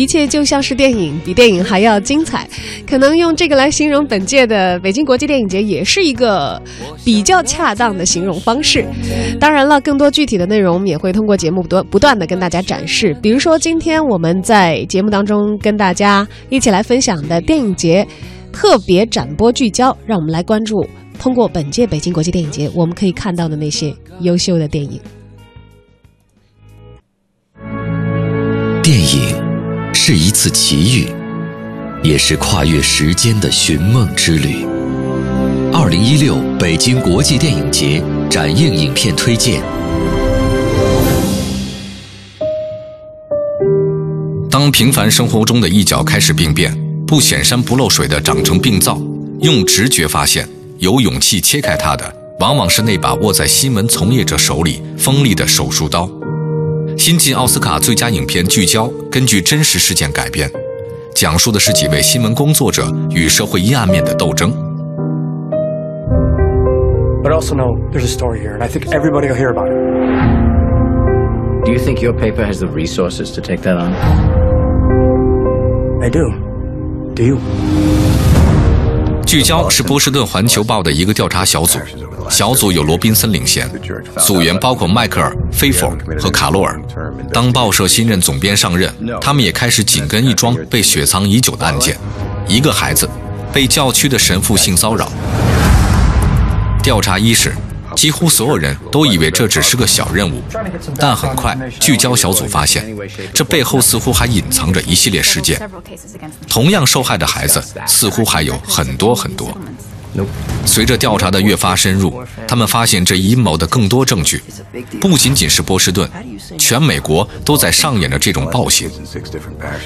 一切就像是电影，比电影还要精彩。可能用这个来形容本届的北京国际电影节，也是一个比较恰当的形容方式。当然了，更多具体的内容也会通过节目不断不断的跟大家展示。比如说，今天我们在节目当中跟大家一起来分享的电影节特别展播聚焦，让我们来关注通过本届北京国际电影节我们可以看到的那些优秀的电影。电影是一次奇遇，也是跨越时间的寻梦之旅。二零一六北京国际电影节展映影片推荐。当平凡生活中的一角开始病变，不显山不漏水的长成病灶，用直觉发现，有勇气切开它的，往往是那把握在新闻从业者手里锋利的手术刀。新晋奥斯卡最佳影片《聚焦》根据真实事件改编，讲述的是几位新闻工作者与社会阴暗面的斗争。 But I also know there's a story here, and I think everybody will hear about it. Do you think your paper has the resources to take that on? I do. Do you? 聚焦是波士顿环球报的一个调查小组，小组由罗宾森领衔，组员包括迈克尔、菲佛和卡洛尔。当报社新任总编上任，他们也开始紧跟一桩被雪藏已久的案件：一个孩子被教区的神父性骚扰。调查伊始，几乎所有人都以为这只是个小任务，但很快，聚焦小组发现，这背后似乎还隐藏着一系列事件。同样受害的孩子似乎还有很多很多。随着调查的越发深入，他们发现这阴谋的更多证据，不仅仅是波士顿，全美国都在上演着这种暴行。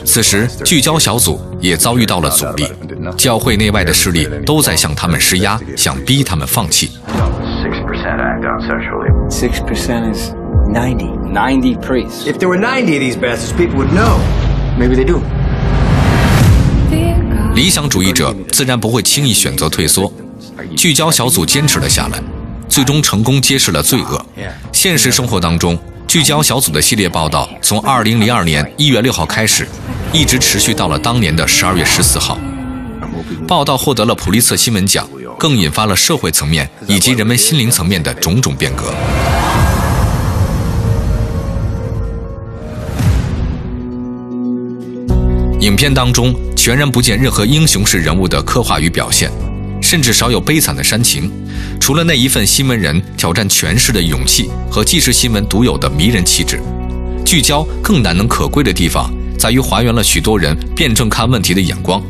此时，聚焦小组也遭遇到了阻力，教会内外的势力都在向他们施压，想逼他们放弃。6% act on sexually. Six percent is ninety. Ninety priests. If there were ninety of these bastards, people would know. Maybe they do. 理想主义者自然不会轻易选择退缩，聚焦小组坚持了下来，最终成功揭示了罪恶。现实生活当中，聚焦小组的系列报道从2002年1月6号开始，一直持续到了当年的12月14号。报道获得了普利策新闻奖，更引发了社会层面以及人们心灵层面的种种变革。影片当中全然不见任何英雄式人物的刻画与表现，甚至少有悲惨的煽情。除了那一份新闻人挑战权势的勇气和纪实新闻独有的迷人气质，聚焦更难能可贵的地方在于还原了许多人辩证看问题的眼光。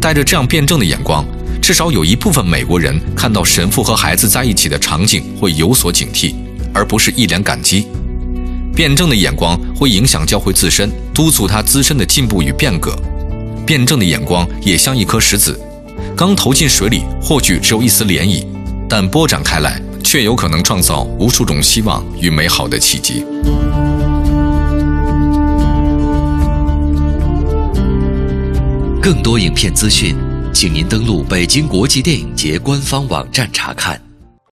带着这样辩证的眼光，至少有一部分美国人看到神父和孩子在一起的场景会有所警惕，而不是一脸感激。辩证的眼光会影响教会自身，督促他自身的进步与变革。辩证的眼光也像一颗石子，刚投进水里，或许只有一丝涟漪，但波展开来，却有可能创造无数种希望与美好的契机。更多影片资讯，请您登录北京国际电影节官方网站查看。